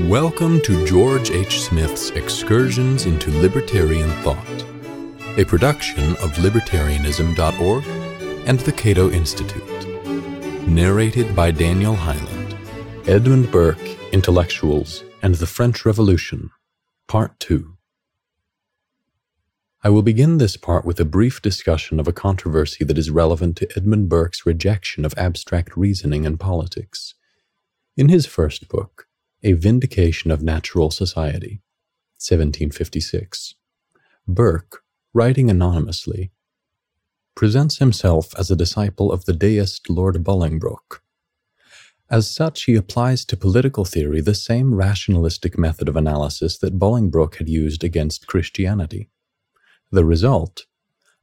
Welcome to George H. Smith's Excursions into Libertarian Thought, a production of libertarianism.org and the Cato Institute. Narrated by Daniel Hyland. Edmund Burke, Intellectuals, and the French Revolution, Part 2. I will begin this part with a brief discussion of a controversy that is relevant to Edmund Burke's rejection of abstract reasoning in politics. In his first book, A Vindication of Natural Society, 1756, Burke, writing anonymously, presents himself as a disciple of the deist Lord Bolingbroke. As such, he applies to political theory the same rationalistic method of analysis that Bolingbroke had used against Christianity. The result,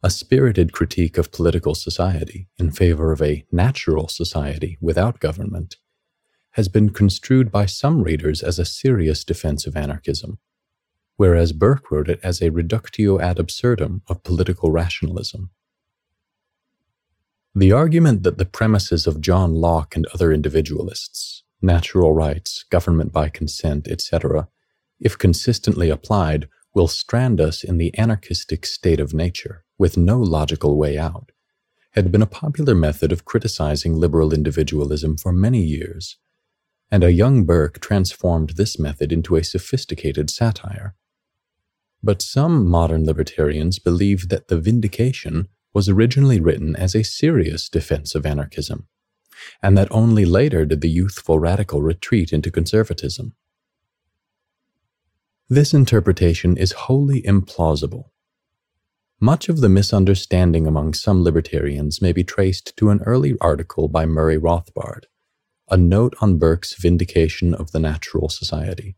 a spirited critique of political society in favor of a natural society without government, has been construed by some readers as a serious defense of anarchism, whereas Burke wrote it as a reductio ad absurdum of political rationalism. The argument that the premises of John Locke and other individualists, natural rights, government by consent, etc., if consistently applied, will strand us in the anarchistic state of nature, with no logical way out, had been a popular method of criticizing liberal individualism for many years and a young Burke transformed this method into a sophisticated satire. But some modern libertarians believe that The Vindication was originally written as a serious defense of anarchism, and that only later did the youthful radical retreat into conservatism. This interpretation is wholly implausible. Much of the misunderstanding among some libertarians may be traced to an early article by Murray Rothbard a Note on Burke's Vindication of the Natural Society,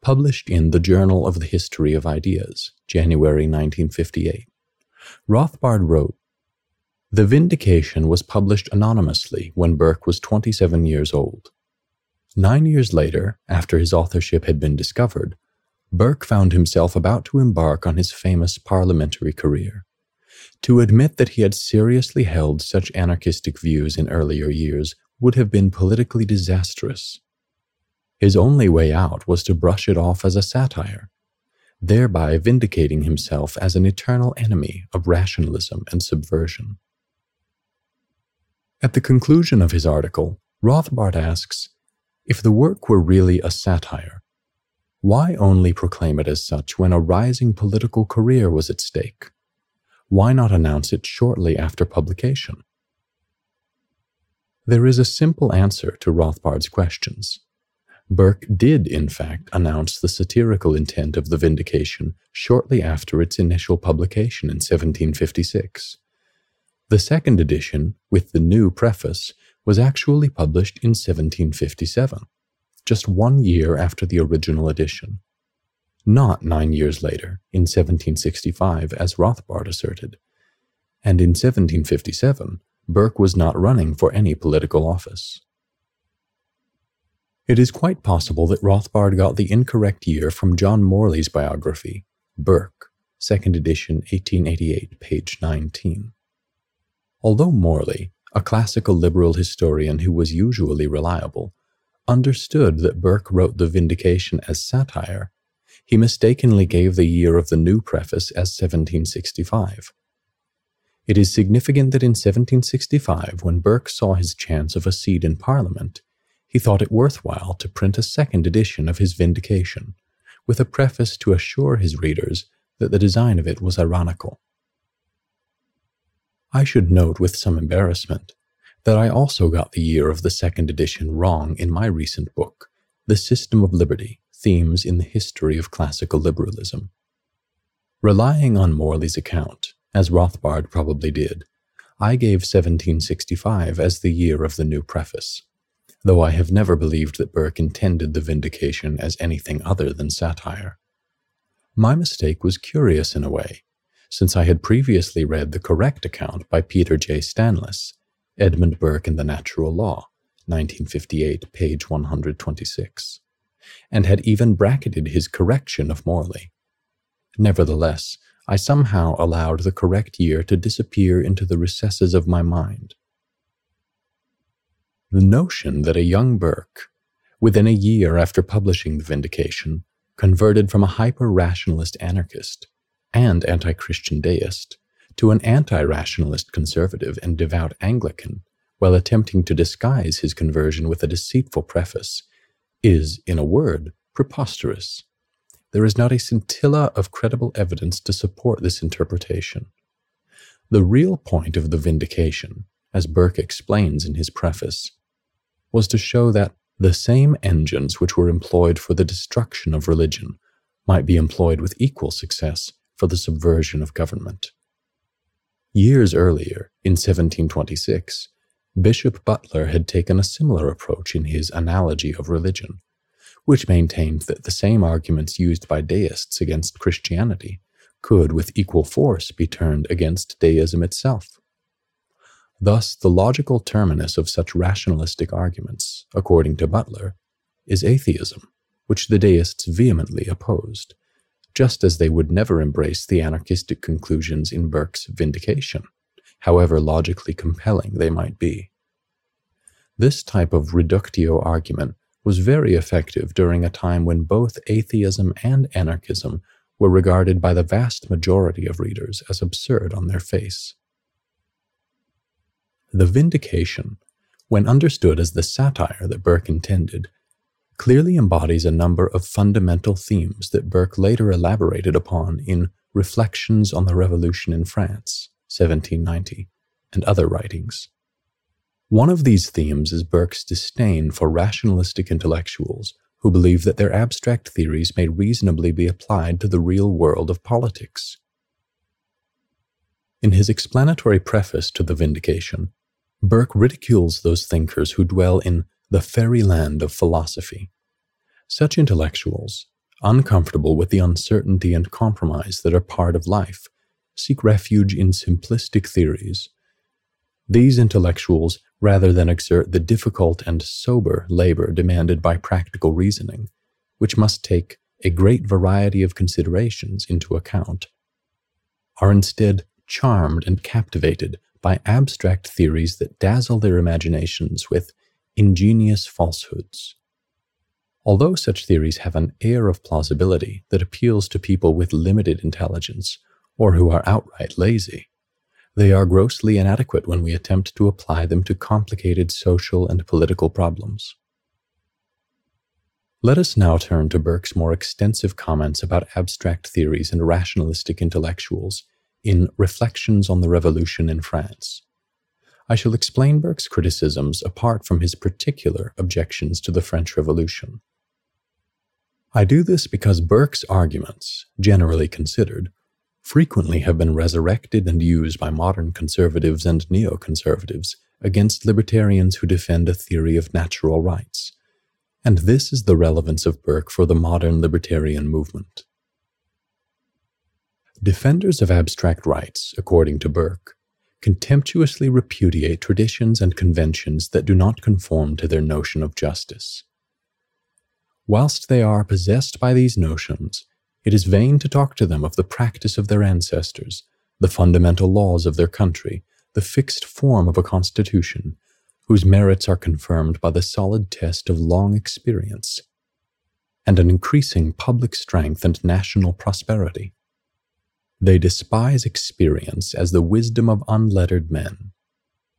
published in the Journal of the History of Ideas, January 1958. Rothbard wrote, The Vindication was published anonymously when Burke was 27 years old. Nine years later, after his authorship had been discovered, Burke found himself about to embark on his famous parliamentary career. To admit that he had seriously held such anarchistic views in earlier years would have been politically disastrous. His only way out was to brush it off as a satire, thereby vindicating himself as an eternal enemy of rationalism and subversion. At the conclusion of his article, Rothbard asks If the work were really a satire, why only proclaim it as such when a rising political career was at stake? Why not announce it shortly after publication? There is a simple answer to Rothbard's questions. Burke did, in fact, announce the satirical intent of the Vindication shortly after its initial publication in 1756. The second edition, with the new preface, was actually published in 1757, just one year after the original edition. Not nine years later, in 1765, as Rothbard asserted. And in 1757, Burke was not running for any political office. It is quite possible that Rothbard got the incorrect year from John Morley's biography, Burke, second edition, 1888, page 19. Although Morley, a classical liberal historian who was usually reliable, understood that Burke wrote The Vindication as satire, he mistakenly gave the year of the new preface as 1765. It is significant that in 1765, when Burke saw his chance of a seat in Parliament, he thought it worthwhile to print a second edition of his Vindication, with a preface to assure his readers that the design of it was ironical. I should note with some embarrassment that I also got the year of the second edition wrong in my recent book, The System of Liberty Themes in the History of Classical Liberalism. Relying on Morley's account, as Rothbard probably did, I gave 1765 as the year of the new preface, though I have never believed that Burke intended the vindication as anything other than satire. My mistake was curious in a way, since I had previously read the correct account by Peter J. Stanlis, Edmund Burke and the Natural Law, 1958, page 126, and had even bracketed his correction of Morley. Nevertheless, I somehow allowed the correct year to disappear into the recesses of my mind. The notion that a young Burke, within a year after publishing The Vindication, converted from a hyper rationalist anarchist and anti Christian deist to an anti rationalist conservative and devout Anglican while attempting to disguise his conversion with a deceitful preface is, in a word, preposterous. There is not a scintilla of credible evidence to support this interpretation. The real point of the vindication, as Burke explains in his preface, was to show that the same engines which were employed for the destruction of religion might be employed with equal success for the subversion of government. Years earlier, in 1726, Bishop Butler had taken a similar approach in his Analogy of Religion, which maintained that the same arguments used by deists against Christianity could with equal force be turned against deism itself. Thus, the logical terminus of such rationalistic arguments, according to Butler, is atheism, which the deists vehemently opposed, just as they would never embrace the anarchistic conclusions in Burke's Vindication, however logically compelling they might be. This type of reductio argument was very effective during a time when both atheism and anarchism were regarded by the vast majority of readers as absurd on their face. The vindication, when understood as the satire that Burke intended, clearly embodies a number of fundamental themes that Burke later elaborated upon in Reflections on the Revolution in France, 1790, and other writings. One of these themes is Burke's disdain for rationalistic intellectuals who believe that their abstract theories may reasonably be applied to the real world of politics. In his explanatory preface to The Vindication, Burke ridicules those thinkers who dwell in the fairyland of philosophy. Such intellectuals, uncomfortable with the uncertainty and compromise that are part of life, seek refuge in simplistic theories. These intellectuals, rather than exert the difficult and sober labor demanded by practical reasoning, which must take a great variety of considerations into account, are instead charmed and captivated by abstract theories that dazzle their imaginations with ingenious falsehoods. Although such theories have an air of plausibility that appeals to people with limited intelligence or who are outright lazy, they are grossly inadequate when we attempt to apply them to complicated social and political problems. Let us now turn to Burke's more extensive comments about abstract theories and rationalistic intellectuals in Reflections on the Revolution in France. I shall explain Burke's criticisms apart from his particular objections to the French Revolution. I do this because Burke's arguments, generally considered, frequently have been resurrected and used by modern conservatives and neoconservatives against libertarians who defend a theory of natural rights. And this is the relevance of Burke for the modern libertarian movement. Defenders of abstract rights, according to Burke, contemptuously repudiate traditions and conventions that do not conform to their notion of justice. Whilst they are possessed by these notions, it is vain to talk to them of the practice of their ancestors, the fundamental laws of their country, the fixed form of a constitution, whose merits are confirmed by the solid test of long experience, and an increasing public strength and national prosperity. They despise experience as the wisdom of unlettered men.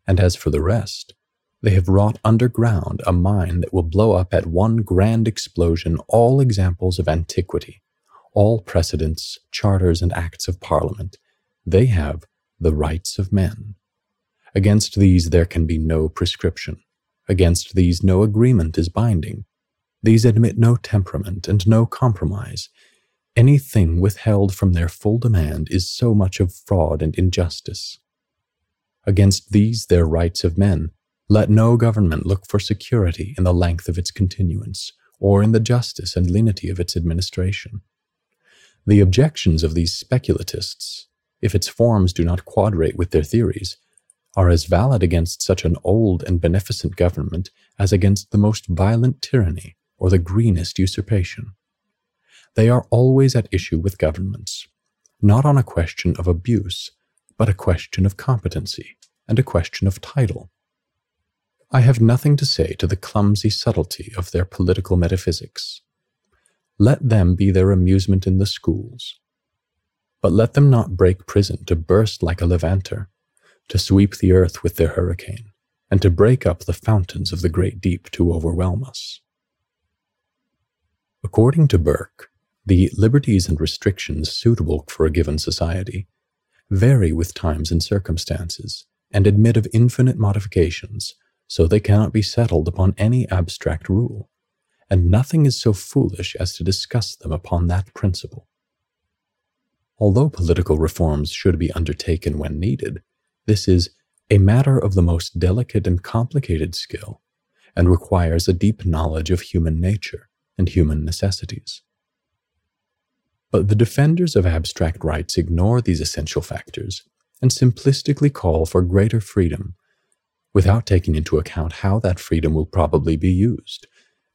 And as for the rest, they have wrought underground a mine that will blow up at one grand explosion all examples of antiquity, all precedents, charters, and acts of parliament. They have the rights of men. Against these there can be no prescription. Against these no agreement is binding. These admit no temperament and no compromise, Anything withheld from their full demand is so much of fraud and injustice. Against these, their rights of men, let no government look for security in the length of its continuance, or in the justice and lenity of its administration. The objections of these speculatists, if its forms do not quadrate with their theories, are as valid against such an old and beneficent government as against the most violent tyranny or the greenest usurpation. They are always at issue with governments, not on a question of abuse, but a question of competency and a question of title. I have nothing to say to the clumsy subtlety of their political metaphysics. Let them be their amusement in the schools. But let them not break prison to burst like a levanter, to sweep the earth with their hurricane, and to break up the fountains of the great deep to overwhelm us. According to Burke, the liberties and restrictions suitable for a given society vary with times and circumstances, and admit of infinite modifications so they cannot be settled upon any abstract rule, and nothing is so foolish as to discuss them upon that principle. Although political reforms should be undertaken when needed, this is a matter of the most delicate and complicated skill, and requires a deep knowledge of human nature and human necessities. But the defenders of abstract rights ignore these essential factors and simplistically call for greater freedom without taking into account how that freedom will probably be used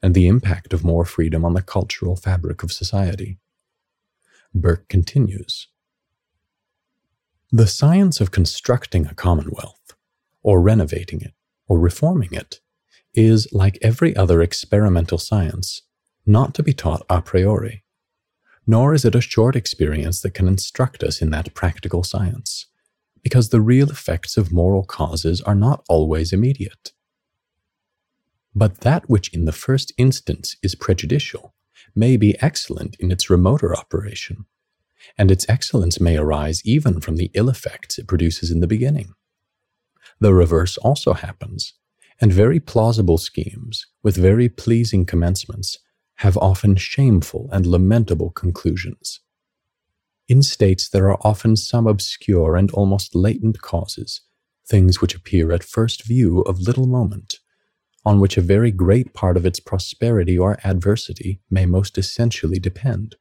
and the impact of more freedom on the cultural fabric of society. Burke continues The science of constructing a commonwealth, or renovating it, or reforming it, is, like every other experimental science, not to be taught a priori. Nor is it a short experience that can instruct us in that practical science because the real effects of moral causes are not always immediate. But that which in the first instance is prejudicial may be excellent in its remoter operation, and its excellence may arise even from the ill effects it produces in the beginning. The reverse also happens, and very plausible schemes, with very pleasing commencements, have often shameful and lamentable conclusions. In states, there are often some obscure and almost latent causes, things which appear at first view of little moment, on which a very great part of its prosperity or adversity may most essentially depend.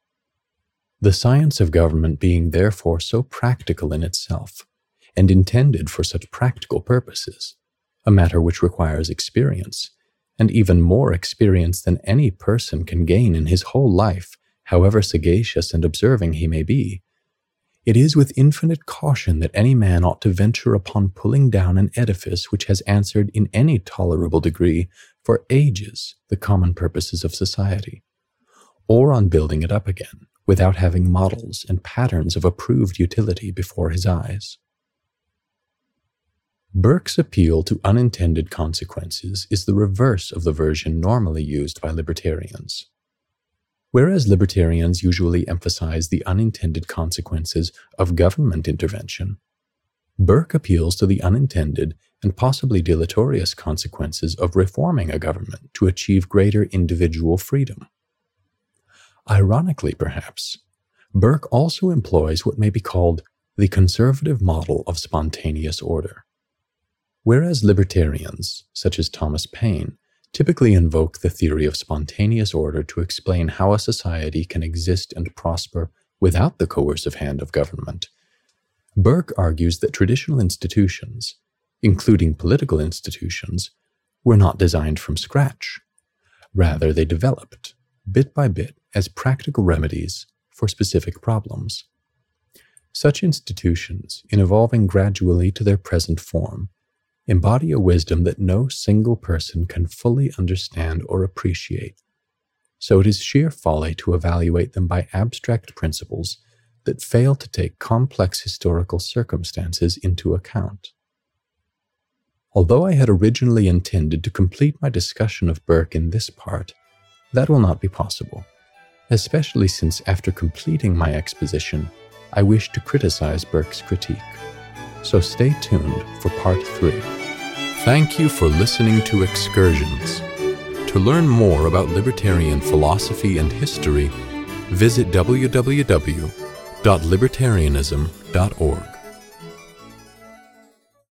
The science of government being therefore so practical in itself, and intended for such practical purposes, a matter which requires experience, and even more experience than any person can gain in his whole life however sagacious and observing he may be, it is with infinite caution that any man ought to venture upon pulling down an edifice which has answered in any tolerable degree for ages the common purposes of society, or on building it up again without having models and patterns of approved utility before his eyes. Burke's appeal to unintended consequences is the reverse of the version normally used by libertarians. Whereas libertarians usually emphasize the unintended consequences of government intervention, Burke appeals to the unintended and possibly deleterious consequences of reforming a government to achieve greater individual freedom. Ironically, perhaps, Burke also employs what may be called the conservative model of spontaneous order. Whereas libertarians, such as Thomas Paine, typically invoke the theory of spontaneous order to explain how a society can exist and prosper without the coercive hand of government. Burke argues that traditional institutions, including political institutions, were not designed from scratch. Rather, they developed, bit by bit, as practical remedies for specific problems. Such institutions, in evolving gradually to their present form, embody a wisdom that no single person can fully understand or appreciate. So it is sheer folly to evaluate them by abstract principles that fail to take complex historical circumstances into account. Although I had originally intended to complete my discussion of Burke in this part, that will not be possible, especially since after completing my exposition, I wish to criticize Burke's critique so stay tuned for part 3. Thank you for listening to Excursions. To learn more about libertarian philosophy and history, visit www.libertarianism.org.